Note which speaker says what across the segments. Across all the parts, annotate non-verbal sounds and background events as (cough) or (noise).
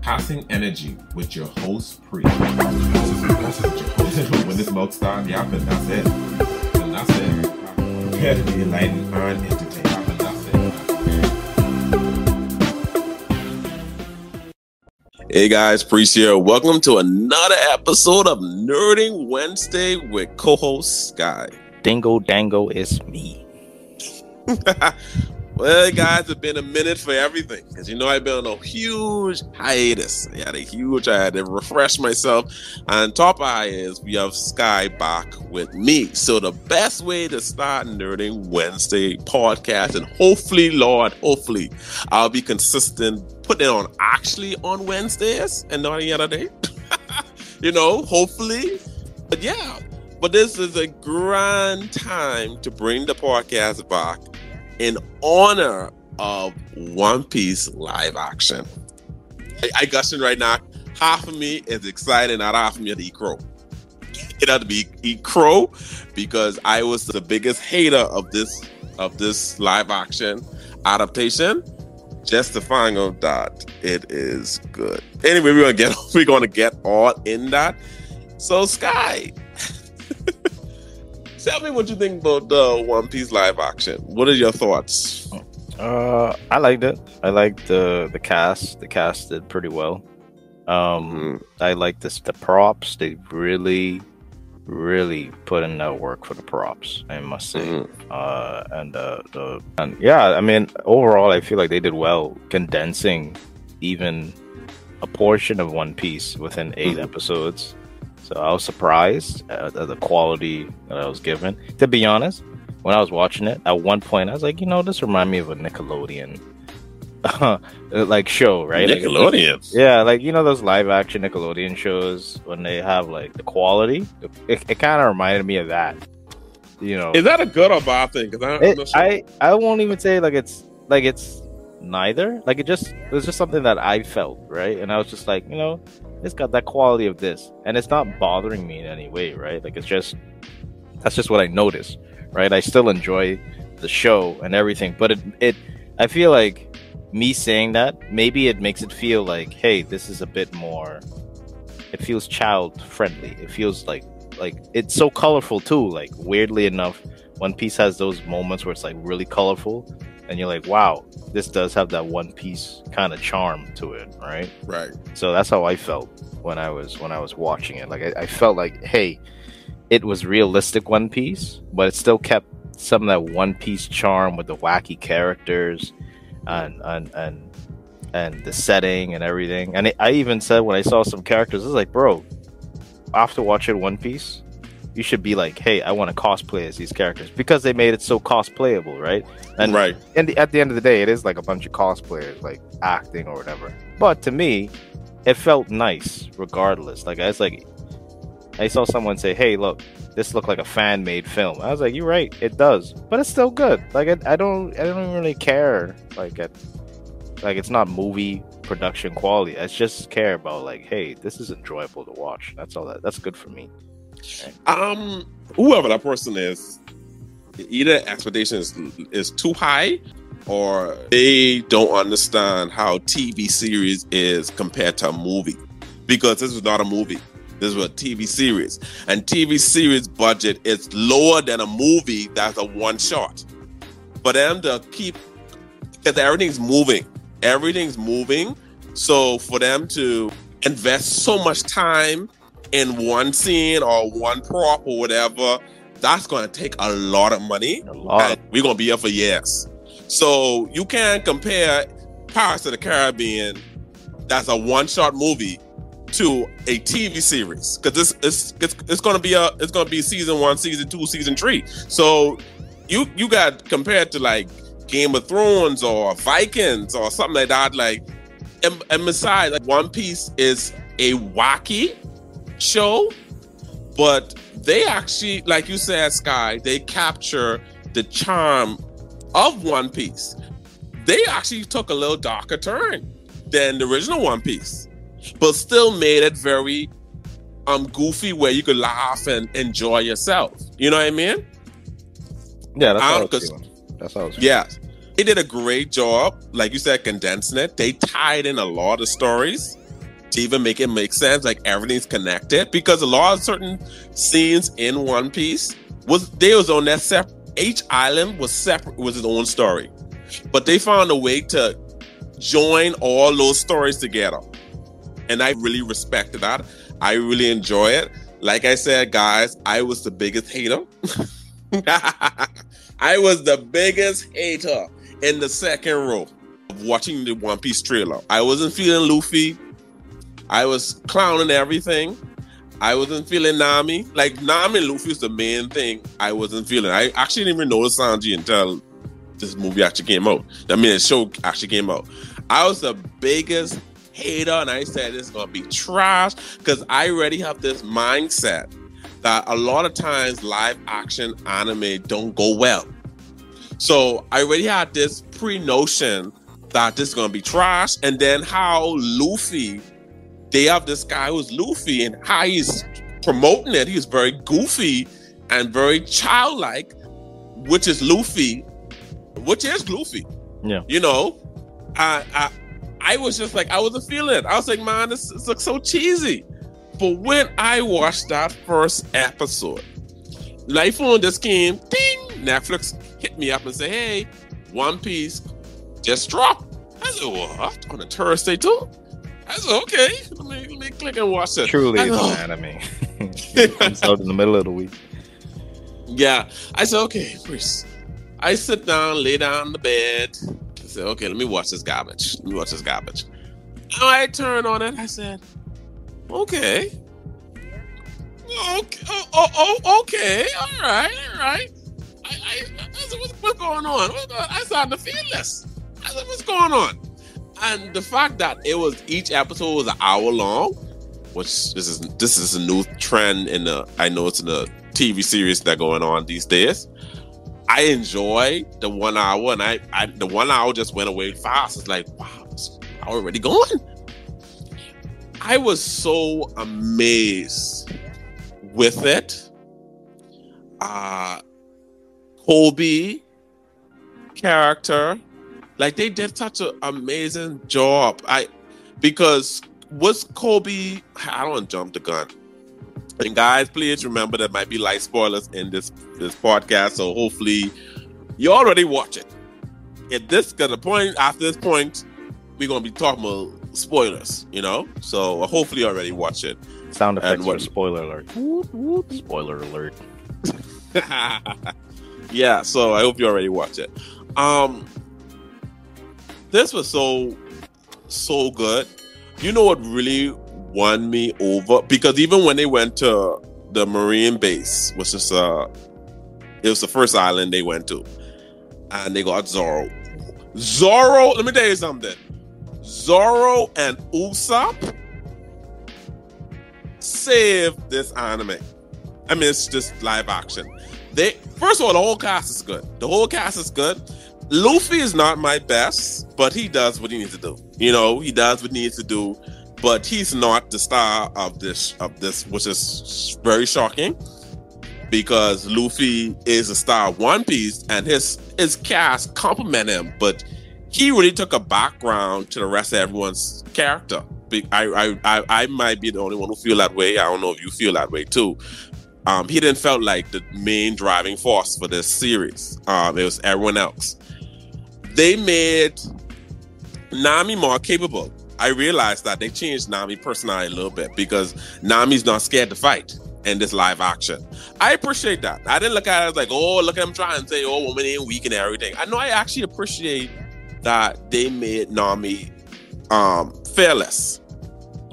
Speaker 1: Passing Energy with your host, Pre. when this milk starts yapping, that's it. And that's it. Prepare to be enlightened and entertained. And that's it.
Speaker 2: Hey guys, Priest here. Welcome to another episode of Nerding Wednesday with co-host Sky.
Speaker 3: Dingo Dango is me. (laughs)
Speaker 2: well, guys, it's been a minute for everything. As you know, I've been on a huge hiatus. I had a huge, I had to refresh myself. And top of is we have Sky back with me. So the best way to start Nerding Wednesday podcast, and hopefully, Lord, hopefully, I'll be consistent putting it on actually on Wednesdays and not any other day. (laughs) you know, hopefully. But yeah, but this is a grand time to bring the podcast back in honor of One Piece live action. I, I gushing right now. Half of me is excited, not half of me to eat crow. It had to be eat crow because I was the biggest hater of this of this live action adaptation. Just to find out that it is good. Anyway, we're gonna get (laughs) we're gonna get all in that. So Sky, tell me what you think about the One Piece live action. What are your thoughts?
Speaker 3: Uh, I liked it. I liked the the cast. The cast did pretty well. Um,
Speaker 2: Mm.
Speaker 3: I like this the props. They really, really put in that work for the props. I must say.
Speaker 2: Mhm.
Speaker 3: Uh, and uh, the and yeah, I mean, overall, I feel like they did well condensing even a portion of One Piece within 8
Speaker 2: Mhm.
Speaker 3: episodes. So I was surprised at, at the quality that I was given. To be honest, when I was watching it, at one point I was like, you know, this reminded me of a Nickelodeon (laughs) like show, right? Like, yeah, like you know those live action Nickelodeon shows when they have like the quality. It, it kind of reminded me of that. You know,
Speaker 2: Is that a good or bad thing? Because not sure.
Speaker 3: I I won't even say like it's like it's neither. Like it just it was just something that I felt right, and I was just like, you know, it's got that quality of this, and it's not bothering me in any way, right? Like it's just that's just what I notice right? I still enjoy the show and everything, but it it I feel like me saying that maybe it makes it feel like, hey, this is a bit more. It feels child friendly. It feels like like it's so colorful too. Like weirdly enough, One Piece has those moments where it's like really colorful, and you're like, wow, this does have that One Piece kind of charm to it, right?
Speaker 2: right.
Speaker 3: So that's how I felt when I was when I was watching it. Like I, I felt like, hey, it was realistic One Piece, but it still kept some of that One Piece charm with the wacky characters and and and and the setting and everything. And it, I even said when I saw some characters, I was like, bro, after watching One Piece, you should be like, hey, I want to cosplay as these characters because they made it so cosplayable, right? And
Speaker 2: right.
Speaker 3: and the, at the end of the day, it is like a bunch of cosplayers like acting or whatever. But to me, it felt nice regardless. Like I was like, I saw someone say, "Hey, look, this looked like a fan made film." I was like, "You're right, it does, but it's still good." Like I, I don't, I don't really care. Like like it's not movie production quality. I just care about like, hey, this is enjoyable to watch. That's all. That that's good for me.
Speaker 2: Um, whoever that person is, either expectation is, is too high, or they don't understand how TV series is compared to a movie. Because this is not a movie. This is a TV series, and TV series budget is lower than a movie that's a one shot. For them to keep, because everything's moving, everything's moving. So for them to invest so much time in one scene or one prop or whatever, that's going to take a lot of money.
Speaker 3: A lot.
Speaker 2: And we're going to be here for years. So you can't compare Pirates of the Caribbean, that's a one shot movie, to a TV series because this it's, it's it's going to be a it's to be season one, season two, season three. So you you got compared to like Game of Thrones or Vikings or something like that. Like and, and besides, like One Piece is a wacky show, but they actually, like you said, Sky, they capture the charm of One Piece. They actually took a little darker turn than the original One Piece, but still made it very um goofy where you could laugh and enjoy yourself. You know what I mean?
Speaker 3: Yeah, that's
Speaker 2: Um,
Speaker 3: how I was
Speaker 2: 'cause-
Speaker 3: That's how I was feeling.
Speaker 2: Yes. They did a great job, like you said, condensing it. They tied in a lot of stories. To even make it make sense, like everything's connected. Because a lot of certain scenes in One Piece was they was on that separate. Each island was separate, was its own story, but they found a way to join all those stories together, and I really respected that. I really enjoy it. Like I said, guys, I was the biggest hater. (laughs) I was the biggest hater in the second row of watching the One Piece trailer. I wasn't feeling Luffy. I was clowning everything. I wasn't feeling Nami. Like Nami and Luffy is the main thing I wasn't feeling. I actually didn't even notice Sanji until this movie actually came out. I mean, the show actually came out. I was the biggest hater, and I said it's gonna be trash because I already have this mindset that a lot of times live action anime don't go well. So I already had this pre notion that this is gonna be trash, and then how Luffy, they have this guy who's Luffy, and how he's promoting it. He's very goofy and very childlike, which is Luffy, which is Luffy.
Speaker 3: Yeah.
Speaker 2: You know, I I I was just like I wasn't feeling it. I was like, man, this, this looks so cheesy. But when I watched that first episode, Life on just came, ding, Netflix hit me up and say, hey, One Piece just dropped. I said, what? On a Thursday too? I said, okay, let me, let me click and watch it.
Speaker 3: Truly,
Speaker 2: I
Speaker 3: it's an anime. (laughs) it comes out in the middle of the week.
Speaker 2: Yeah. I said, okay, Chris. I sit down, lay down in the bed. I said, okay, let me watch this garbage. Let me watch this garbage. And I turned on it. I said, okay. Okay. Oh, oh, oh, okay. All right. All right. I, I, I said, what's, what's going on? I started to feel this. I said, what's going on? And the fact that it was each episode was an hour long, which this is this is a new trend in the I know it's in the TV series that going on these days. I enjoy the one hour, and I, I the one hour just went away fast. It's like wow, it's already going. I was so amazed with it. Uh Koby character, like they did such an amazing job. I because was Koby? I don't jump the gun. And guys, please remember there might be light spoilers in this this podcast, so hopefully you already watch it. If this got a point after this point, we're gonna be talking about spoilers, you know. So hopefully you already watch it.
Speaker 3: Sound effects
Speaker 2: And what-
Speaker 3: spoiler alert. Whoop, whoop, spoiler alert. (laughs)
Speaker 2: yeah, so I hope you already watch it. Um this was so so good. You know what really won me over? Because even when they went to the Marine base, which is uh it was the first island they went to, and they got Zoro. Zoro, let me tell you something. Zoro and Usopp saved this anime. I mean, it's just live action. They first of all, the whole cast is good. The whole cast is good. Luffy is not my best, but he does what he needs to do. You know, he does what he needs to do, but he's not the star of this of this, which is very shocking because Luffy is a star of One Piece and his his cast compliment him, but he really took a background to the rest of everyone's character. I, I, I, might be the only one who feel that way. I don't know if you feel that way too. Um, he didn't felt like the main driving force for this series. Um, it was everyone else. They made Nami more capable. I realized that they changed Nami personality a little bit because Nami's not scared to fight in this live action. I appreciate that. I didn't look at it as like, oh, look at him trying to say, oh, woman ain't weak and everything. I know I actually appreciate that they made Nami um fearless.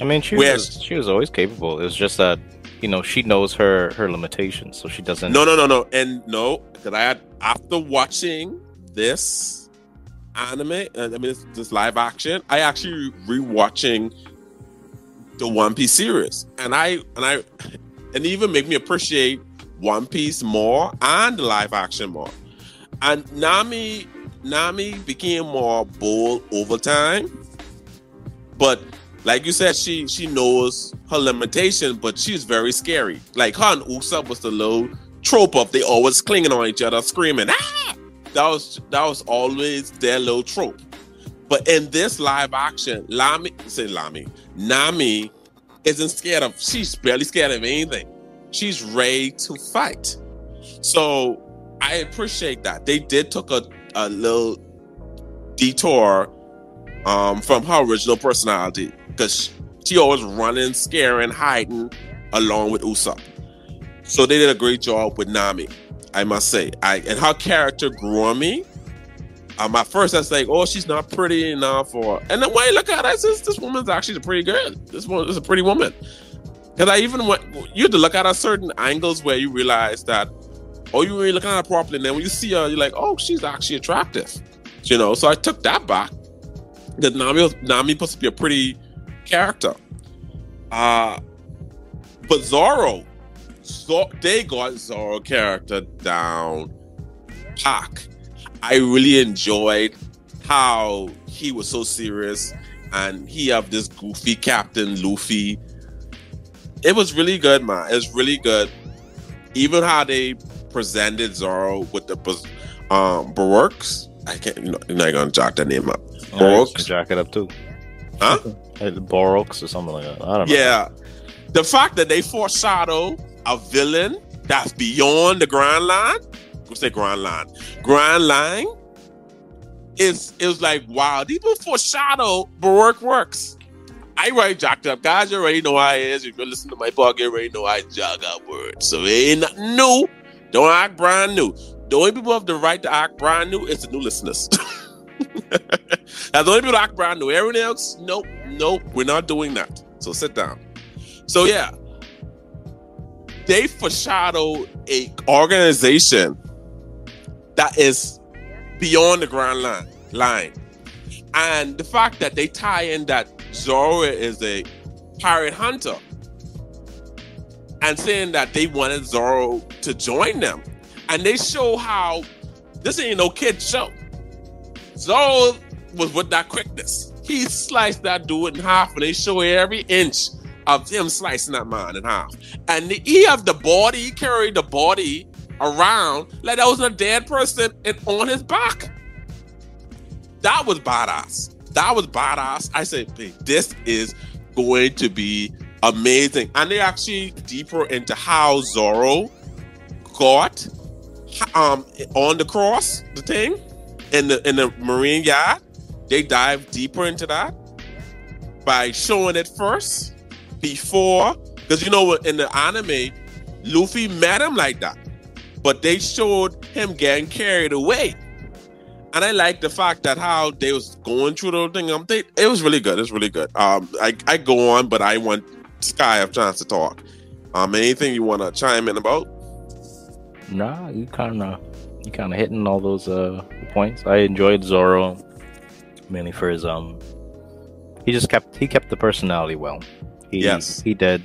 Speaker 3: I mean, she was she was always capable. It's just that you know she knows her her limitations, so she doesn't.
Speaker 2: No, no, no, no, and no, because I had after watching this anime, uh, I mean this, this live action, I actually rewatching the One Piece series, and I and I and even make me appreciate One Piece more and live action more. And Nami, Nami became more bold over time, but like you said, she she knows her limitation, but she's very scary. Like her and Usopp was the little trope of they always clinging on each other, screaming, ah! That was that was always their little trope. But in this live action, Lami say Lami, Nami isn't scared of she's barely scared of anything. She's ready to fight. So I appreciate that. They did took a, a little detour um, from her original personality because she always running, scaring, hiding along with Usopp. So they did a great job with Nami, I must say. I and her character grew on me. Um, at first, I was like, "Oh, she's not pretty enough," or and then when I look at it, I says, "This woman's actually a pretty good. This one is a pretty woman." Because I even went, you have to look at her certain angles where you realize that, oh, you really looking at her properly, and then when you see her, you're like, "Oh, she's actually attractive," you know. So I took that back. Because Nami, was, Nami supposed to be a pretty character. Uh but Zoro, so they got Zoro character down pack. I really enjoyed how he was so serious and he have this goofy Captain Luffy. It was really good, man. It's really good. Even how they presented Zoro with the um Baroques. I can't you know, you're not gonna jot that name up.
Speaker 3: Baroques. Jack it up too.
Speaker 2: Huh?
Speaker 3: Baroques or something like that. I don't know.
Speaker 2: Yeah. The fact that they foreshadow a villain that's beyond the Grand Line, what's say Grand Line? Grand Line is was like wow, these people foreshadow Baroque works. I write jacked up. Guys, you already know how it is. If you listen to my podcast, you already know I jog up words. So it ain't nothing new. Don't act brand new. The only people have the right to act brand new is the new listeners. (laughs) That's the only people act brand new. Everyone else, nope, nope, we're not doing that. So sit down. So yeah, they foreshadow a organization that is beyond the grand line line. And the fact that they tie in that Zoro is a pirate hunter and saying that they wanted Zoro to join them. And they show how this ain't no kid show. Zoro was with that quickness. He sliced that dude in half, and they show every inch of him slicing that man in half. And he have the body, he carried the body around like that was a dead person and on his back. That was badass. That was badass. I said, this is going to be amazing. And they actually deeper into how Zoro got um on the cross, the thing in the in the marine yard. They dive deeper into that by showing it first before because you know what in the anime, Luffy met him like that, but they showed him getting carried away. And I like the fact that how they was going through the whole thing. Um, they, it was really good. It's really good. Um, I, I go on, but I want Sky a chance to talk. Um, anything you want to chime in about?
Speaker 3: Nah, you kind of you kind of hitting all those uh points. I enjoyed Zoro mainly for his um. He just kept he kept the personality well. He,
Speaker 2: Yes.
Speaker 3: he did.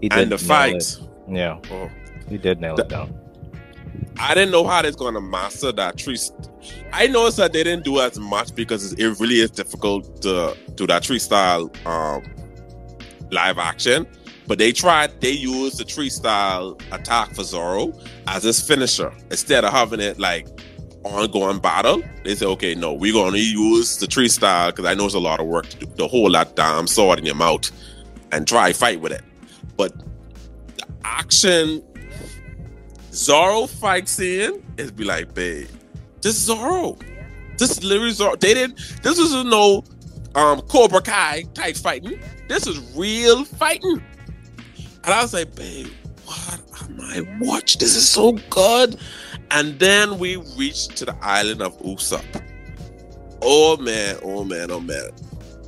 Speaker 3: He did
Speaker 2: and the
Speaker 3: it. Yeah,
Speaker 2: Oh.
Speaker 3: he did nail
Speaker 2: The-
Speaker 3: it down.
Speaker 2: I didn't know how they're going to master that tree. I noticed that they didn't do as much because it really is difficult to do that tree style um, live action. But they tried, they used the tree style attack for Zoro as his finisher instead of having it like ongoing battle. They said, okay, no, we're going to use the tree style because I know it's a lot of work to do to hold that damn sword in your mouth and try fight with it. But the action Zoro fight scene is be like, babe, this is Zoro. This is literally Zoro. They didn't. This is no um Cobra Kai type fighting. This is real fighting. And I was like, babe, what am I watch? This is so good. And then we reached to the island of Usopp. Oh man, oh man, oh man.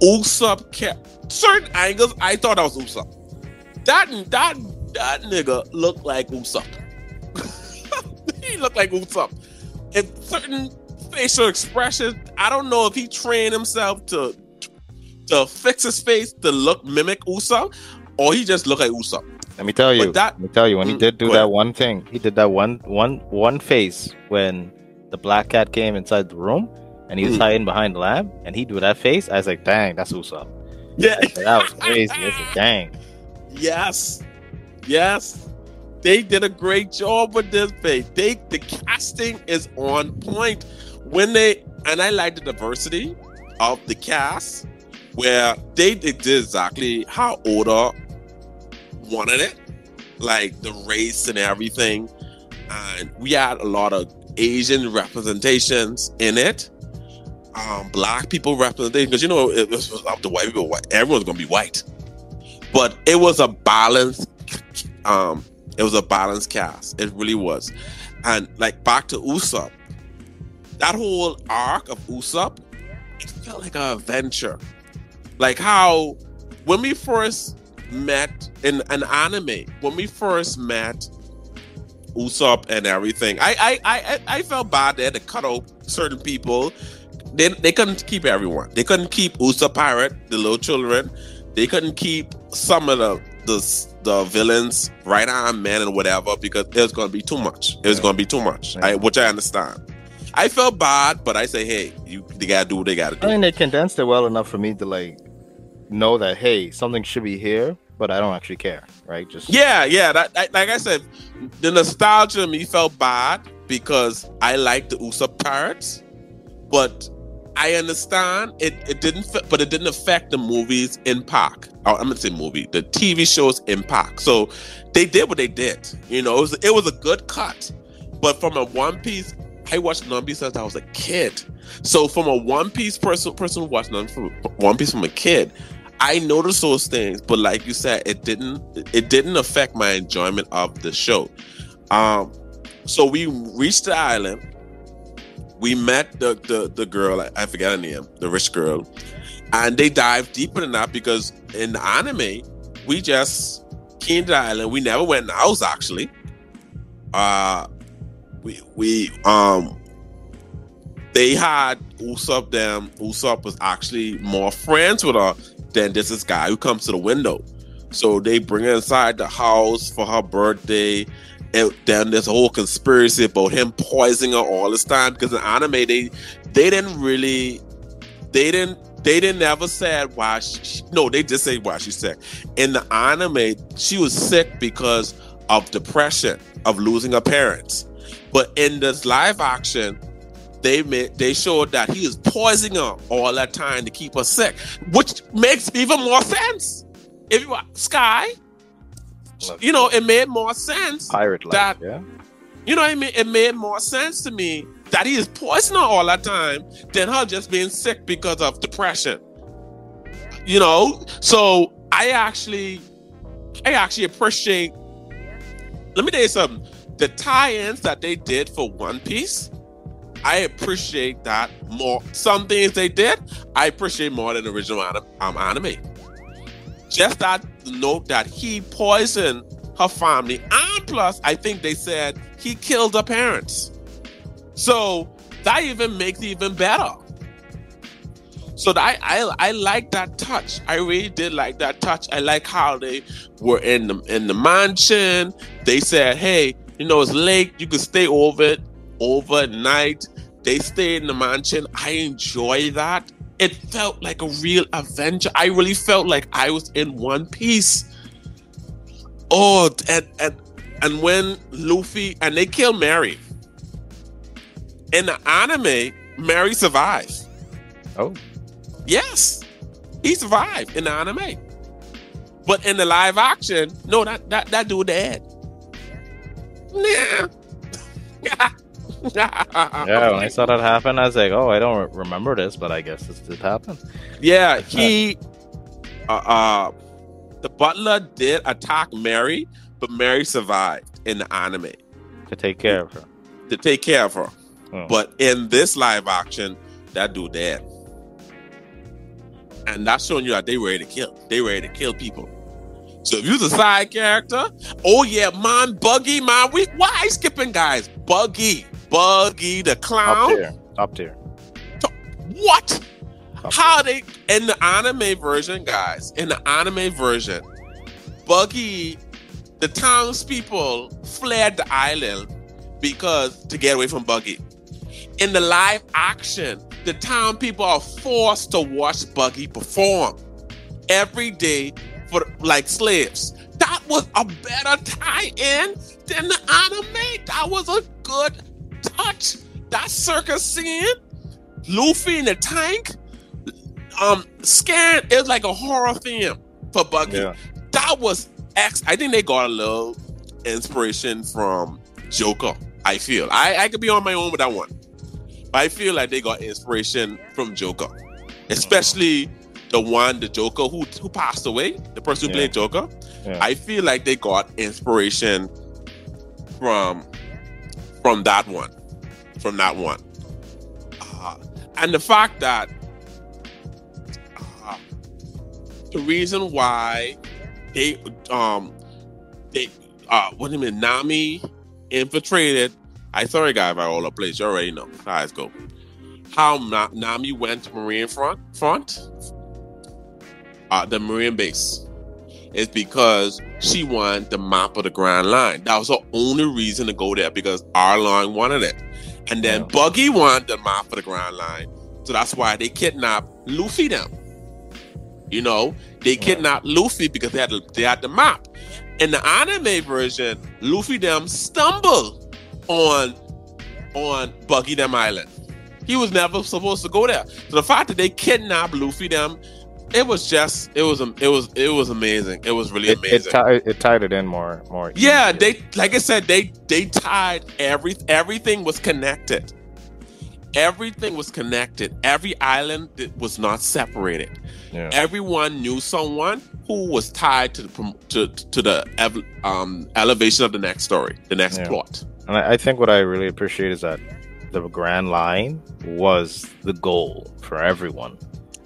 Speaker 2: Usopp kept certain angles. I thought that was Usopp. That that that nigga looked like Usopp. (laughs) he looked like Usopp. And certain facial expressions, I don't know if he trained himself to to fix his face to look mimic Usopp, or he just looked like Usopp.
Speaker 3: Let me tell you.
Speaker 2: But that-
Speaker 3: let me tell you when he
Speaker 2: Mm,
Speaker 3: did do that
Speaker 2: ahead.
Speaker 3: one thing. He did that one one one face when the black cat came inside the room and he was
Speaker 2: Mm.
Speaker 3: hiding behind the lamp and he do that face. I was like, dang, that's Usopp.
Speaker 2: Yeah.
Speaker 3: That was crazy. I like, dang.
Speaker 2: Yes. Yes. They did a great job with this face. They the casting is on point. When they and I like the diversity. of the cast where they did exactly how Oda wanted it, like the race and everything. And we had a lot of Asian representations in it. Um, black people representation because you know it was up to white people. White, everyone's gonna be white, but it was a balanced. Um, it was a balanced cast. It really was, and like back to Usopp, that whole arc of Usopp, it felt like an adventure. Like how when we first met in an anime, when we first met Usopp and everything, I I I, I felt bad they had to cut out certain people. They, they couldn't keep everyone. They couldn't keep Usopp Pirate, the little children. They couldn't keep some of the the, the villains, right arm men and whatever, because it was going to be too much. It was
Speaker 3: Yeah.
Speaker 2: going to be too much,
Speaker 3: Yeah.
Speaker 2: I, which I understand. I felt bad, but I say, hey, you they gotta do what they gotta do.
Speaker 3: I mean, they condensed it well enough for me to like know that hey, something should be here, but I don't actually care, right? Just
Speaker 2: Yeah, yeah. That, that- like I said, the nostalgia me felt bad because I like the Usopp pirates, but I understand it. It didn't, fit, but it didn't affect the movie's impact. Or I'm gonna say movie, the TV show's impact. So they did what they did. You know, it was it was a good cut, but from a One Piece. I watched One Piece since I was a kid. So from a One Piece person, person who watched One One Piece from a kid, I noticed those things, but like you said, it didn't it didn't affect my enjoyment of the show. Um, so we reached the island. We met the the, the girl, I, forget her name, the rich girl, and they dived deeper than that because in the anime, we just came to the island. We never went in the house actually. Uh we we um they had Usopp them. Usopp was actually more friends with her than this this guy who comes to the window. So they bring her inside the house for her birthday. And then whole conspiracy about him poisoning her all this time because in anime they they didn't really they didn't they didn't ever said why she, no they just say why she's sick. In the anime she was sick because of depression of losing her parents. But in this live action they made they showed that he is poisoning her all that time to keep her sick which makes even more sense. If you sky you know it made more sense
Speaker 3: pirate life.
Speaker 2: That-
Speaker 3: yeah,
Speaker 2: you know what I mean? It made more sense to me that he is poisoning all the time than her just being sick because of depression. You know, so I actually, I actually appreciate. Let me tell you something. The tie-ins that they did for One Piece, I appreciate that more. Some things they did, I appreciate more than the original anim- um, anime. Just that note that he poisoned her family, and plus, I think they said he killed her parents. So that even makes it even better. So I, I I like that touch. I really did like that touch. I like how they were in the in the mansion. They said, "Hey, you know it's late. You can stay over it overnight." They stayed in the mansion. I enjoy that. It felt like a real adventure. I really felt like I was in One Piece. Oh, and and and when Luffy and they kill Merry in the anime, Merry survives.
Speaker 3: Oh.
Speaker 2: yes, he survived in the anime. But in the live action, no, that that that dude dead. Nah. (laughs)
Speaker 3: yeah. When I (laughs) saw that happen, I was like, oh, I don't re- remember this, but I guess this did happen.
Speaker 2: Yeah, (laughs) he uh, uh the butler did attack Merry, but Merry survived in the anime
Speaker 3: To take care of her.
Speaker 2: to take care of her.
Speaker 3: Hmm.
Speaker 2: But in this live action, that dude dead. And that's showing you that they ready to kill. They ready to kill people. So if you're a side character, oh yeah, man, Buggy, man, we why skipping guys? Buggy, Buggy the clown.
Speaker 3: tier. Top tier.
Speaker 2: What?
Speaker 3: Top
Speaker 2: How they in the anime version, guys? In the anime version, Buggy, the townspeople fled the island because to get away from Buggy. In the live action, the town people are forced to watch Buggy perform every day for like slaves. That was a better tie-in than the anime. That was a good touch. That circus scene, Luffy in the tank, um scared is like a horror film for Buggy.
Speaker 3: Yeah.
Speaker 2: That was X. I think they got a little inspiration from Joker. I feel I I could be on my own with that one, but I feel like they got inspiration from Joker, especially the one the Joker who who passed away, the person who
Speaker 3: Yeah.
Speaker 2: played Joker.
Speaker 3: Yeah.
Speaker 2: I feel like they got inspiration from from that one, from that one, uh, and the fact that uh, the reason why they um they uh what do you mean Nami infiltrated. I sorry guys, I all the place. You already know. Let's go. How Na- Nami went to Marine front front, uh, the Marine base is because she wanted the map of the Grand Line. That was the only reason to go there because Arlong wanted it. And then
Speaker 3: Yeah.
Speaker 2: Buggy wanted the map of the Grand Line. So that's why they kidnapped Luffy them. You know, they kidnapped Luffy because they had the, they had the map. In the anime version, Luffy them stumbled on on Buggy them island. He was never supposed to go there. So the fact that they kidnapped Luffy them it was just it was it was it was amazing. It was really
Speaker 3: It, it,
Speaker 2: amazing.
Speaker 3: it tied it in more more.
Speaker 2: yeah,
Speaker 3: easier.
Speaker 2: they like I said, they they tied every everything was connected. Everything was connected. Every island was not separated.
Speaker 3: yeah.
Speaker 2: Everyone knew someone who was tied to the to to the um, elevation of the next story, the next
Speaker 3: Yeah.
Speaker 2: plot.
Speaker 3: And I, I think what I really appreciate is that the Grand Line was the goal for everyone.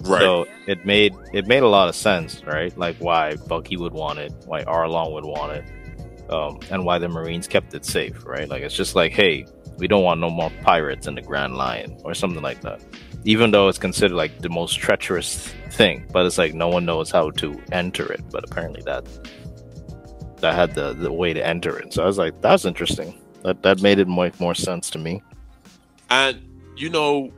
Speaker 2: Right.
Speaker 3: So it made it made a lot of sense, right? Like why Buggy would want it, why Arlong would want it, um, and why the Marines kept it safe, right? Like it's just like, hey, we don't want no more pirates in the Grand Line or something like that. Even though it's considered like the most treacherous thing, but it's like no one knows how to enter it. But apparently that that had the, the way to enter it. So I was like, that's interesting. That that made it make more sense to me.
Speaker 2: And you know,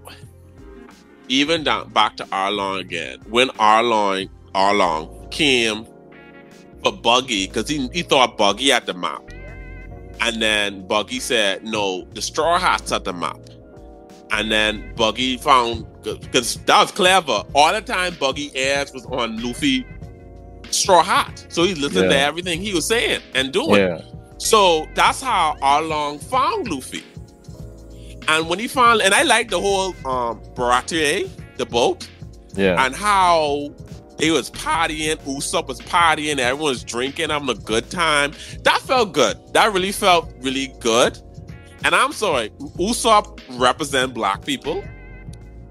Speaker 2: even down back to Arlong again, when Arlong Arlong came for Buggy, because he, he thought Buggy had the map. And then Buggy said, no, the Straw Hats had the map. And then Buggy found, because that was clever. All the time, Buggy ass was on Luffy Straw Hat. So he listened to everything he was saying and doing.
Speaker 3: Yeah,
Speaker 2: So that's how Arlong found Luffy. And when he found, and I like the whole um Baratie, the boat,
Speaker 3: yeah,
Speaker 2: and how they was partying, Usopp was partying, everyone was drinking, having a good time. That felt good. That really felt really good. And I'm sorry, Usopp represent black people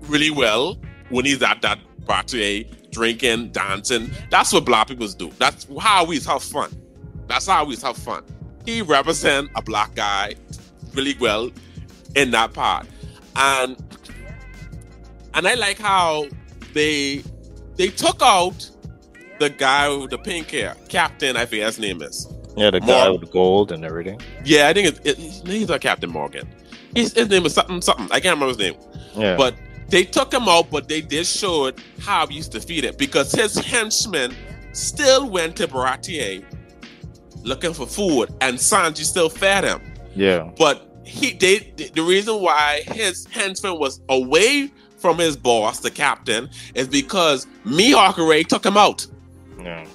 Speaker 2: really well when he's at that Baratie drinking, dancing. That's what black people do. That's how we have fun. That's how we have fun. He represent a black guy really well in that part. And and I like how they they took out the guy with the pink hair, Captain, I forget his name is.
Speaker 3: yeah. The guy
Speaker 2: More-
Speaker 3: with gold and everything.
Speaker 2: Yeah, I think it's, it, he's not Captain Morgan. His, his name is something something. I can't remember his name.
Speaker 3: Yeah,
Speaker 2: But they took him out, but they did show it how he used to feed it because his henchmen still went to Baratie looking for food, and Sanji still fed him.
Speaker 3: yeah,
Speaker 2: But he they the reason why his henchman was away from his boss, the captain, is because Mihawk took him out.
Speaker 3: yeah.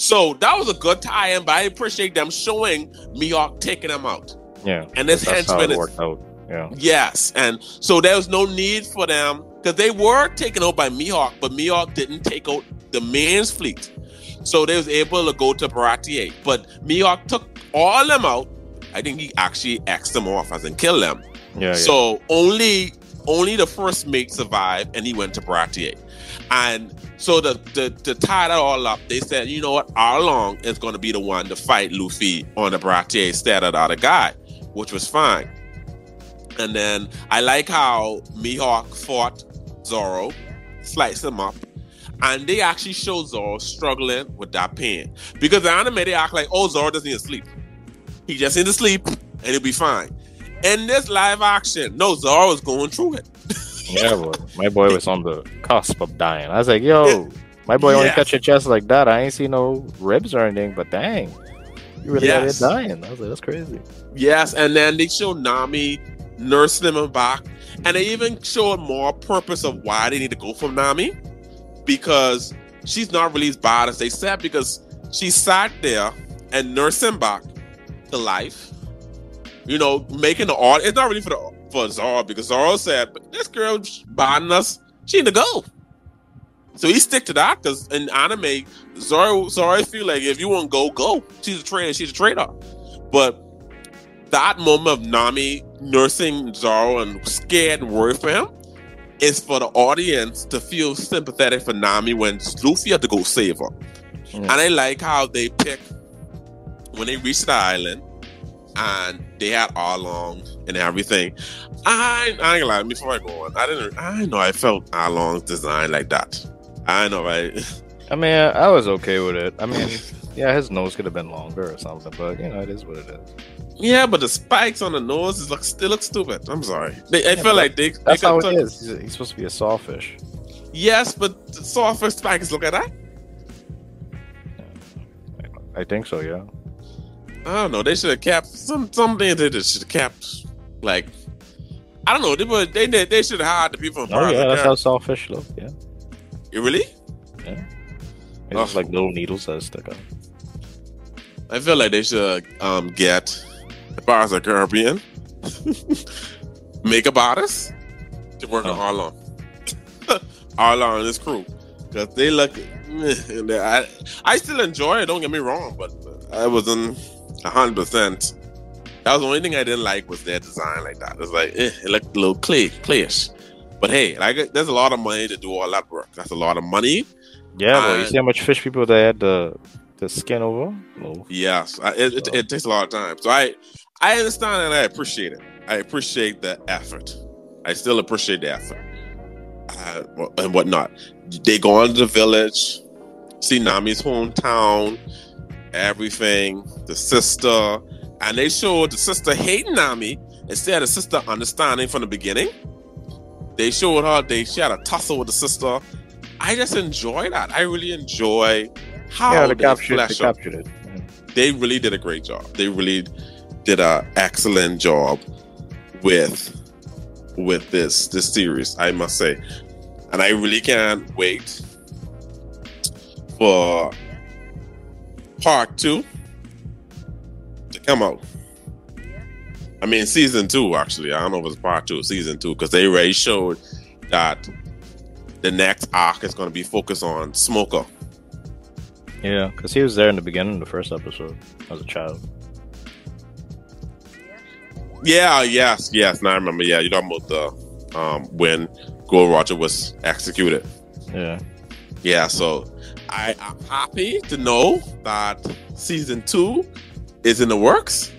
Speaker 2: So that was a good tie-in, but I appreciate them showing Mihawk taking him out.
Speaker 3: Yeah,
Speaker 2: And this
Speaker 3: how
Speaker 2: henchman
Speaker 3: it
Speaker 2: is
Speaker 3: worked out. Yeah,
Speaker 2: Yes, and so there was no need for them because they were taken out by Mihawk, but Mihawk didn't take out the man's fleet, so they was able to go to Baratie. But Mihawk took all them out. I think he actually axed them off as in kill them.
Speaker 3: yeah, yeah.
Speaker 2: So only only the first mate survived, and he went to Baratie. And so the, the to tie that all up, they said, you know what, Arlong is going to be the one to fight Luffy on the Baratie instead of the other guy, which was fine. And then I like how Mihawk fought Zoro, sliced him up, and they actually show Zoro struggling with that pain because the anime they act like, oh, Zoro doesn't need to sleep. He just need to sleep and he'll be fine. In this live action, no, Zoro was going through it. (laughs)
Speaker 3: Yeah, boy. My boy was on the cusp of dying. I was like, yo, my boy only
Speaker 2: Yes.
Speaker 3: cut your chest like that. I ain't see no ribs or anything, but dang. You really
Speaker 2: Yes.
Speaker 3: out here dying. I was like, that's crazy.
Speaker 2: Yes, and then they show Nami nursing him back, and they even showed more purpose of why they need to go from Nami. because she's not really as bad as they said because she sat there and nursed him back to life. You know, making the art. It's not really for the for Zoro because Zoro said, "But this girl buying us, she need to go." So he stick to that because in anime, Zoro Zoro feel like if you want to go, go. She's a trader. She's a trader. But that moment of Nami nursing Zoro and scared and worried for him is for the audience to feel sympathetic for Nami when Luffy had to go save her.
Speaker 3: Mm.
Speaker 2: And I like how they pick when they reached the island and they had Arlong and everything. I, I ain't gonna lie, before I go on, I didn't I know I felt Arlong's design like that. I know, right? (laughs)
Speaker 3: I mean, I was okay with it. I mean, yeah, his nose could have been longer or something, but you know, it is what it is.
Speaker 2: Yeah, but the spikes on the nose is look still look stupid. I'm sorry. They, I
Speaker 3: Yeah,
Speaker 2: feel like they.
Speaker 3: That's
Speaker 2: they
Speaker 3: how it
Speaker 2: took-
Speaker 3: is. He's, he's supposed to be a sawfish.
Speaker 2: Yes, but the software spikes look at that.
Speaker 3: I think so. Yeah.
Speaker 2: I don't know. They should have kept some something. They should have kept like I don't know. They were, they they, they should have hired the people. From
Speaker 3: Oh yeah, that's how sawfish look. Yeah.
Speaker 2: Caribbean. really. Yeah.
Speaker 3: It's just
Speaker 2: Oh.
Speaker 3: like little needles that stick out.
Speaker 2: I feel like they should um get the Pirates of Caribbean (laughs) makeup artists to work on
Speaker 3: Oh.
Speaker 2: Arlong. (laughs) Arlong and his crew because they look. meh, and they- I I still enjoy it. Don't get me wrong, but I wasn't hundred percent. That was the only thing I didn't like was their design like that. It's like eh, it looked a little clay, clayish. But hey, like there's a lot of money to do all that work. That's a lot of money.
Speaker 3: Yeah, you
Speaker 2: Uh,
Speaker 3: see how much fish people they had to, the skin over? No.
Speaker 2: Yes, I, it, it, it takes a lot of time. So I I understand and I appreciate it. I appreciate the effort. I still appreciate the effort uh, and whatnot. They go into the village, see Nami's hometown, everything, the sister, and they showed the sister hating Nami instead of the sister understanding from the beginning. They showed her they she had a tussle with the sister. I just enjoy that. I really enjoy how
Speaker 3: yeah,
Speaker 2: they
Speaker 3: captured, they captured it.
Speaker 2: They really did a great job. They really did an excellent job with with this this series, I must say. And I really can't wait for part two to come out. I mean, season two, actually. I don't know if it's part two, season two, because they already showed that the next arc is going to be focused on Smoker.
Speaker 3: Yeah, because he was there in the beginning of the first episode as a child.
Speaker 2: Yeah, yes, yes. Now I remember. Yeah, you're talking about the um when Gold Roger was executed.
Speaker 3: Yeah.
Speaker 2: Yeah, so I am happy to know that season two is in the works.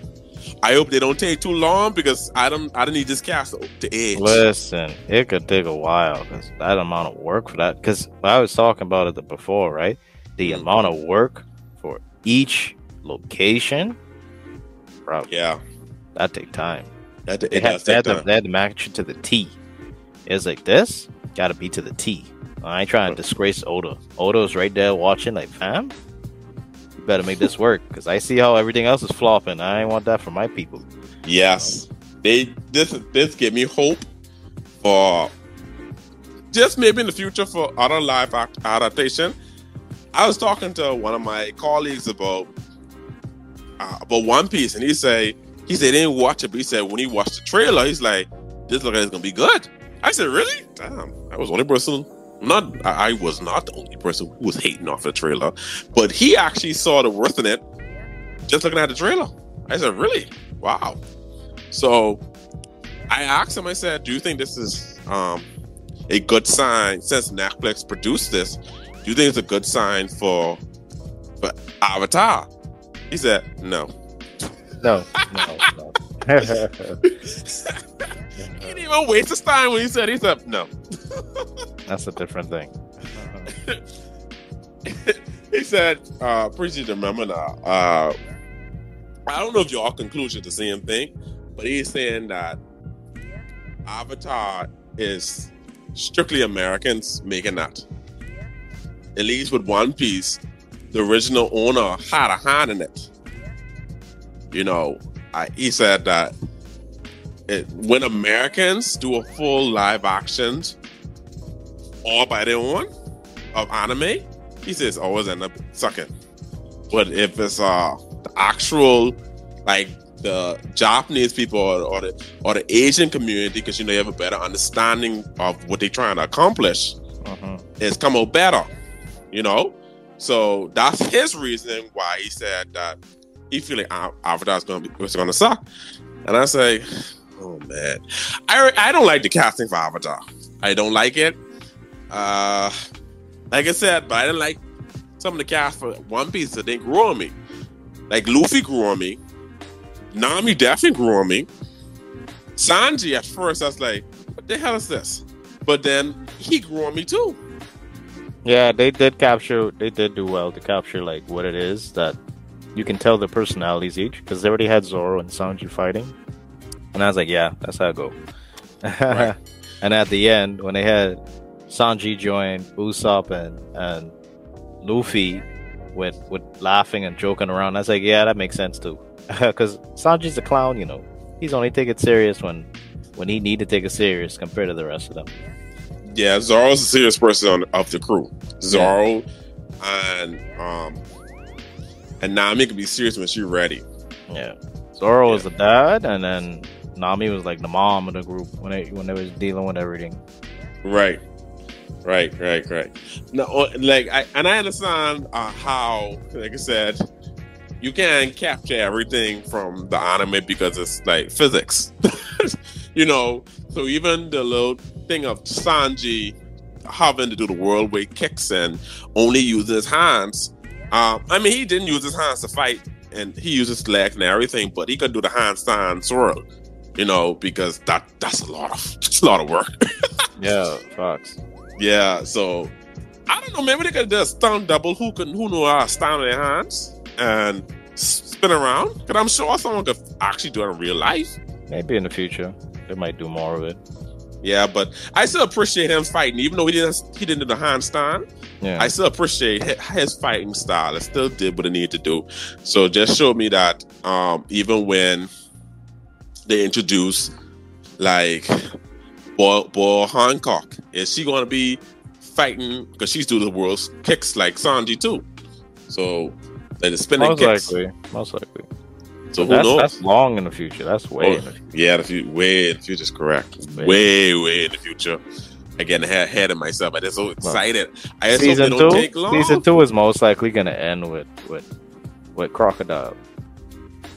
Speaker 2: I hope they don't take too long because I don't I don't need this cast to, to age.
Speaker 3: Listen, it could take a while because that amount of work for that. Because I was talking about it before, right? The
Speaker 2: Mhm.
Speaker 3: amount of work for each location, bro,
Speaker 2: Yeah,
Speaker 3: that take time.
Speaker 2: that it,
Speaker 3: They had,
Speaker 2: does
Speaker 3: they, had to, they had to match it to the T. It's like this, gotta be to the T. I ain't trying to disgrace Oda. Oda's right there watching, like, fam, you better make this work because I see how everything else is flopping. I ain't want that for my people.
Speaker 2: Yes, they this this give me hope for just maybe in the future for other live act adaptation. I was talking to one of my colleagues about uh, about One Piece, and he say he said he didn't watch it, but he said when he watched the trailer, he's like, "This look like it's gonna be good." I said, "Really? Damn, I was the only person." Not, I was not the only person who was hating off the trailer, but he actually saw the worth in it just looking at the trailer. I said, "Really? Wow." So I asked him, I said, Do you think this is um, a good sign since Netflix produced this? Do you think it's a good sign for, for Avatar? He said, No.
Speaker 3: No, no, no. (laughs)
Speaker 2: he didn't even waste his time when he said, He said, No. (laughs)
Speaker 3: That's a different thing. (laughs)
Speaker 2: he said, uh, appreciate the remember now. Uh, I don't know if y'all conclusion the same thing, but he's saying that Avatar is strictly Americans making that. At least with One Piece, the original owner had a hand in it. You know, I, he said that it, when Americans do a full live action all by their own, of anime, he says always end up sucking. But if it's uh the actual like the Japanese people or, or the or the Asian community, because you know you have a better understanding of what they're trying to accomplish,
Speaker 3: Mhm.
Speaker 2: it's come out better. You know, so that's his reason why he said that he feel like Av- Avatar's gonna be was gonna suck. And I say, oh man, I I don't like the casting for Avatar. I don't like it. Uh, like I said, but I didn't like some of the cast for One Piece that didn't grow on me. Like Luffy grew on me. Nami definitely grew on me. Sanji at first I was like, what the hell is this? But then he grew on me too.
Speaker 3: Yeah, they did capture. They did do well to capture like what it is that you can tell the personalities each because they already had Zoro and Sanji fighting, and I was like, yeah, that's how it go. (laughs)
Speaker 2: Right.
Speaker 3: and at the end, when they had Sanji join Usopp and and Luffy with with laughing and joking around, I was like, yeah, that makes sense too, (laughs) because Sanji's a clown, you know. He's only take it serious when when he need to take it serious compared to the rest of them.
Speaker 2: Yeah, Zoro's a serious person on, of the crew. Zoro and um and Nami can be serious when she's ready.
Speaker 3: Yeah. Zoro was the dad, and then Nami was like the mom of the group when they when they was dealing with everything.
Speaker 2: Right. Right, right, right. No, uh, like I and I understand uh, how, like I said, you can't capture everything from the anime because it's like physics, (laughs) you know. So even the little thing of Sanji having to do the world way kicks and only uses hands. Um, I mean, he didn't use his hands to fight, and he uses legs and everything, but he could do the handstand swirl, you know, because that that's a lot of (laughs) it's a lot of work. (laughs)
Speaker 3: Yeah, Fox.
Speaker 2: Yeah, so I don't know. Maybe they could just stunt double. Who can who know how to stand on their hands and spin around? Because I'm sure someone could actually do it in real life.
Speaker 3: Maybe in the future they might do more of it.
Speaker 2: Yeah, but I still appreciate him fighting, even though he didn't he didn't do the handstand.
Speaker 3: Yeah.
Speaker 2: I still appreciate his fighting style. It still did what it needed to do. So just showed me that um, even when they introduce like Boa, Boa Hancock, is she going to be fighting because she's doing the world's kicks like Sanji too? So like the spinning
Speaker 3: most
Speaker 2: kicks.
Speaker 3: likely. Most likely.
Speaker 2: So who
Speaker 3: that's,
Speaker 2: knows?
Speaker 3: that's long in the future. That's way.
Speaker 2: Oh,
Speaker 3: in the future.
Speaker 2: yeah, the future, way in the future is correct.
Speaker 3: Way.
Speaker 2: Way, way in the future. Again, ahead, ahead of myself. I'm just so excited. I just
Speaker 3: Season
Speaker 2: don't
Speaker 3: two.
Speaker 2: take long.
Speaker 3: Season two is most likely gonna end with with with Crocodile.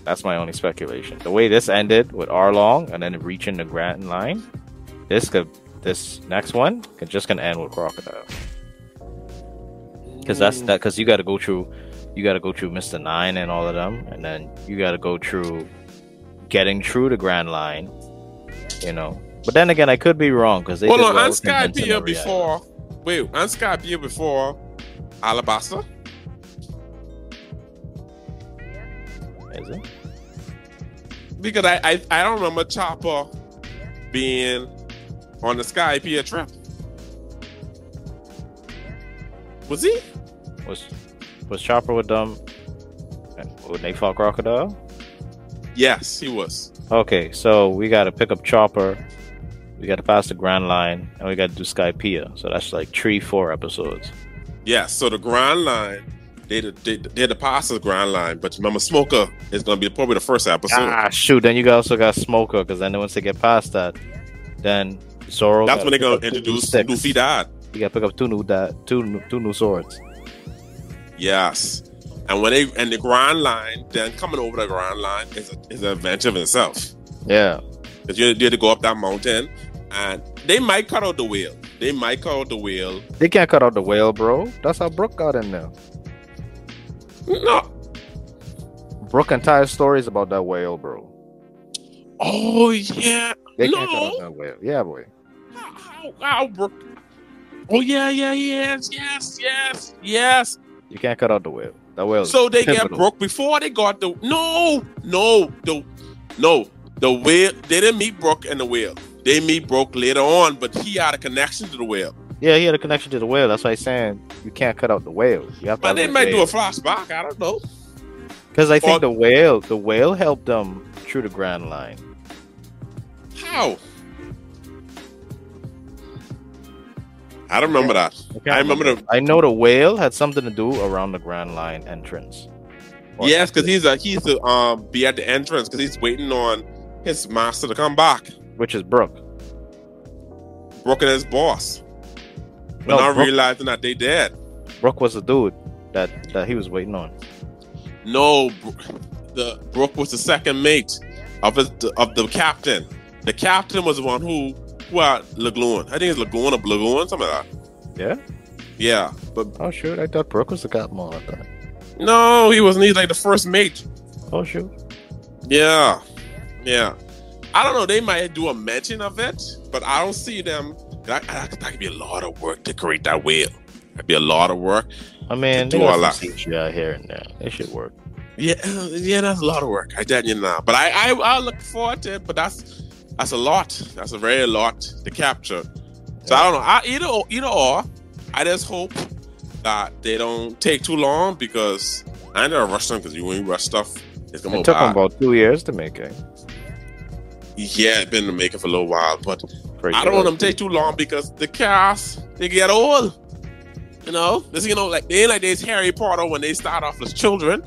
Speaker 3: That's my only speculation. The way this ended with Arlong and then reaching the Grand Line, this could this next one could just gonna end with Crocodile. Because that's that. Because you got to go through, you got to go through Mister Nine and all of them, and then you got to go through getting through the Grand Line. You know, but then again, I could be wrong because they
Speaker 2: Hold on,
Speaker 3: well
Speaker 2: on Skypiea
Speaker 3: every
Speaker 2: before. Wait, on Skypiea before Alabasta?
Speaker 3: Is it?
Speaker 2: Because I, I I don't remember Chopper being on the Sky Skypiea trip. Was he?
Speaker 3: Was was Chopper with them when they fought Crocodile?
Speaker 2: Yes, he was.
Speaker 3: Okay, so we got to pick up Chopper. We got to pass the Grand Line, and we got to do Skypiea. So that's like three, four episodes.
Speaker 2: Yes. So the Grand Line, they they they had to pass the Grand Line, but remember Smoker is going to be probably the first episode.
Speaker 3: ah, shoot! Then you also got Smoker, because then once they get past that, then Zoro.
Speaker 2: That's when they're going to
Speaker 3: new
Speaker 2: introduce
Speaker 3: sticks.
Speaker 2: Luffy Dad.
Speaker 3: You got to pick up two new that two two new swords.
Speaker 2: Yes. And when they and the Grand Line, then coming over the Grand Line is a, is an adventure in itself.
Speaker 3: Yeah,
Speaker 2: Because you, you had to go up that mountain, and they might cut out the wheel. They might cut out the wheel.
Speaker 3: they can't cut out the whale, bro. That's how Brook got in there.
Speaker 2: No.
Speaker 3: Brook entire story is about that whale, bro.
Speaker 2: Oh yeah.
Speaker 3: They can't cut
Speaker 2: no.
Speaker 3: out that whale. Yeah, boy.
Speaker 2: How, how, how, Brook? Oh yeah, yeah, yes, yes, yes, yes.
Speaker 3: You can't cut out the whale. That whale.
Speaker 2: So they get
Speaker 3: pivotal.
Speaker 2: Brook before they got the no, no, the no, the whale. They didn't meet Brook and the whale. They meet Brook later on, but he had a connection to the whale.
Speaker 3: Yeah, he had a connection to the whale. That's why I'm saying you can't cut out the whale. You have to.
Speaker 2: But they might do a flashback. I don't know.
Speaker 3: because I think
Speaker 2: or-
Speaker 3: the whale, the whale helped them through the Grand Line.
Speaker 2: How? I don't remember that.
Speaker 3: can't
Speaker 2: I remember the
Speaker 3: I know the whale had something to do around the Grand Line entrance. Or-
Speaker 2: yes, because he's a he's to um be at the entrance because he's waiting on his master to come back.
Speaker 3: which is Brook.
Speaker 2: Brook and his boss, but
Speaker 3: No,
Speaker 2: not
Speaker 3: Brook,
Speaker 2: realizing that they dead.
Speaker 3: Brook was the dude that that he was waiting on.
Speaker 2: No, Bro- the Brook was the second mate of his, of the captain. The captain was the one who at Lagoon. I think it's Lagoon or Lagoon, something like that.
Speaker 3: Yeah.
Speaker 2: Yeah, but
Speaker 3: Oh shoot! I thought Brook was the captain
Speaker 2: no, he wasn't. He's like the first mate.
Speaker 3: Oh shoot!
Speaker 2: Yeah, yeah. I don't know. They might do a mention of it, but I don't see them. That, that, that could be a lot of work to create that whale. That'd be a lot of work.
Speaker 3: I mean,
Speaker 2: Do
Speaker 3: they got
Speaker 2: all
Speaker 3: some
Speaker 2: that.
Speaker 3: CGI here and there. It should work.
Speaker 2: Yeah, uh, yeah, that's a lot of work. I tell you now. But I, I, I look forward to it. But that's that's a lot. That's a very lot to capture. So I don't know. I, either or- either or. I just hope that they don't take too long because I never rush them because you when you rush stuff, it's gonna
Speaker 3: It took them about two years to make it.
Speaker 2: Yeah, it's been in the making for a little while, but
Speaker 3: Pretty
Speaker 2: I don't want them to take too long because the cast they get old. You know, this you know like they ain't like this Harry Potter when they start off as children.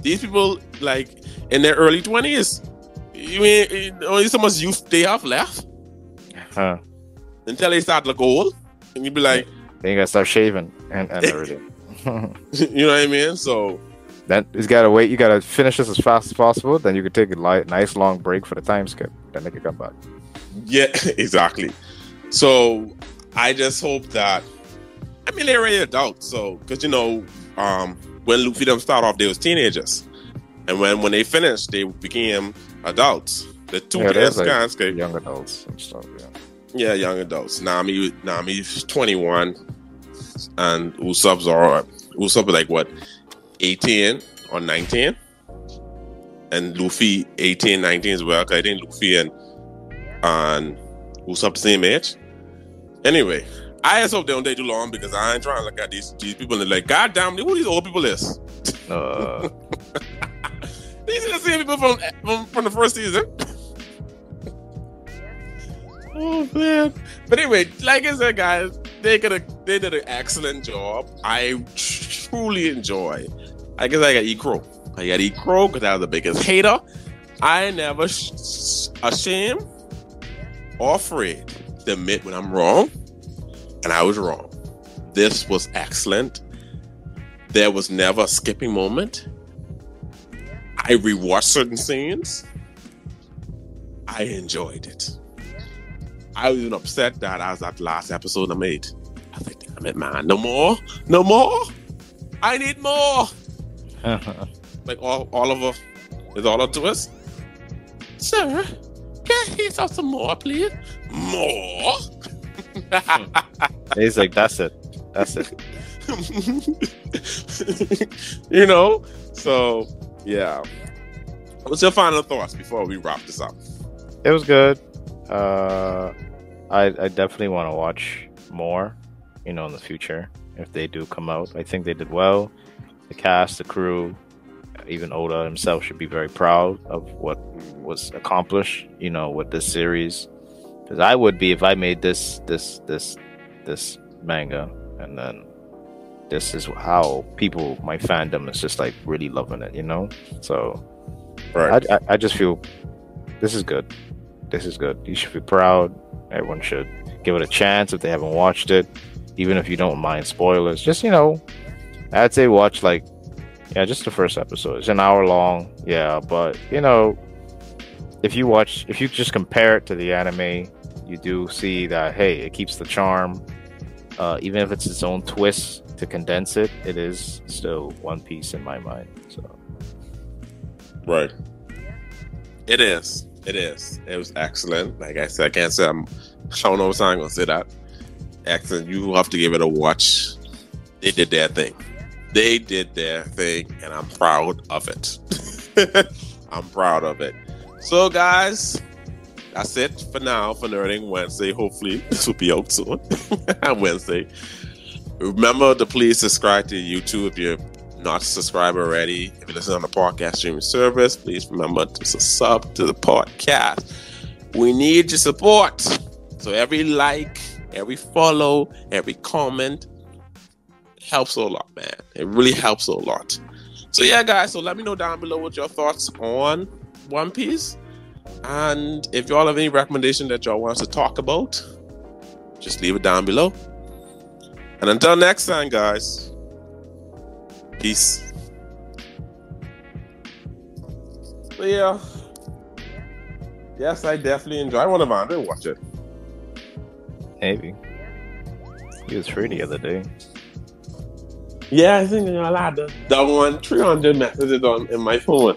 Speaker 2: These people like in their early twenties. You mean only so much youth they have left
Speaker 3: Huh.
Speaker 2: until they start to look old, and you be like,
Speaker 3: Then you gotta start shaving and, and everything. (laughs) (laughs)
Speaker 2: you know what I mean? So
Speaker 3: then you gotta wait. You gotta finish this as fast as possible. Then you could take a light, nice long break for the time skip. Then they can come back.
Speaker 2: Yeah, (laughs) exactly. So I just hope that I mean they're already adults, so because you know, um, when Luffy them start off, they was teenagers, and when when they finished, they became adults. The two
Speaker 3: Yeah, like,
Speaker 2: Skanske,
Speaker 3: Young adults and stuff. Yeah.
Speaker 2: yeah, young adults. Nami, Nami's twenty one, and Usopp's are Usopp is like what, eighteen or nineteen, and Luffy 18, 19 as well. I think Luffy and and Usopp the same age. Anyway, I just hope they don't take too long because I ain't trying to look at these these people and like, God damn, who these old people is?
Speaker 3: Uh, (laughs)
Speaker 2: These are the same people from from, from the first season. (laughs) oh man! But anyway, like I said, guys, they could have they did an excellent job. I truly enjoy. I guess I got E Crow. I got E Crow because I was the biggest hater. I never sh- sh- ashamed or afraid to admit when I'm wrong, and I was wrong. This was excellent. There was never a skipping moment. I rewatched certain scenes. I enjoyed it. I was even upset that I was at the last episode I made. I was like, damn it, man. No more? No more? I need more. (laughs) Like all Oliver is all up to us. Sir, can he have some more, please? More? Hmm.
Speaker 3: he's like, that's it. That's it. (laughs)
Speaker 2: you know? So, yeah. What's your final thoughts before we wrap this up?
Speaker 3: It was good. Uh, I I definitely want to watch more. You know, in the future if they do come out. I think they did well. The cast, the crew, even Oda himself should be very proud of what was accomplished. You know, with this series, because I would be if I made this this this this manga, and then this is how people my fandom is just like really loving it. You know, so
Speaker 2: Right.
Speaker 3: I, I, I just feel this is good. This is good. You should be proud. Everyone should give it a chance if they haven't watched it, even if you don't mind spoilers. Just you know, I'd say watch like yeah, just the first episode. It's an hour long, yeah, but you know, if you watch, if you just compare it to the anime, you do see that hey, it keeps the charm. Uh, even if it's its own twist to condense it, it is still One Piece in my mind. So
Speaker 2: Right. It is. It is. It was excellent. Like I said, I can't say I'm. I don't know I'm gonna say that. Excellent. You have to give it a watch. They did their thing. They did their thing, and I'm proud of it. (laughs) I'm proud of it. So, guys, that's it for now for Nerding Wednesday. Hopefully, this will be out soon. On (laughs) Wednesday. Remember to please subscribe to YouTube if you're not subscribed already. If you listen on the podcast streaming service, please remember to sub to the podcast. We need your support. So every like, every follow, every comment helps a lot, man. It really helps a lot. So yeah, guys. So let me know down below what your thoughts on One Piece, and if y'all have any recommendation that y'all want us to talk about, just leave it down below. And until next time, guys. Peace. So yeah. Yes, I definitely enjoy one of Andre watch it.
Speaker 3: Maybe. He was free the other day.
Speaker 2: Yeah, I think I had the one 300 messages on in my phone.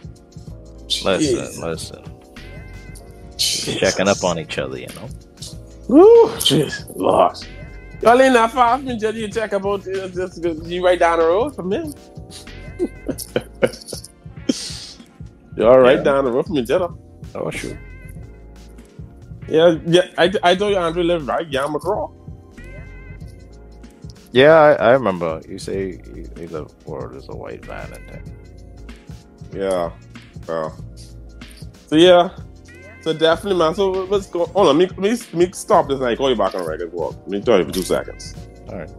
Speaker 3: Listen,
Speaker 2: Jeez.
Speaker 3: listen. Checking up on each other, you know.
Speaker 2: Woo, jeez, Lord. Y'all ain't that far from just you check about uh, this, this, you right down the road from me. (laughs) Y'all right
Speaker 3: Yeah.
Speaker 2: down the road from me, Jetta.
Speaker 3: Oh sure.
Speaker 2: Yeah, yeah, I, I told you Andre live right, Yamacraw.
Speaker 3: Yeah, I, I remember. You say he, he lived for there's a white van in there.
Speaker 2: Yeah. Well. So yeah. So definitely, man. So let's go. Hold on. Me, me, me stop this and I call you back on record. Let me tell you for two seconds.
Speaker 3: All right.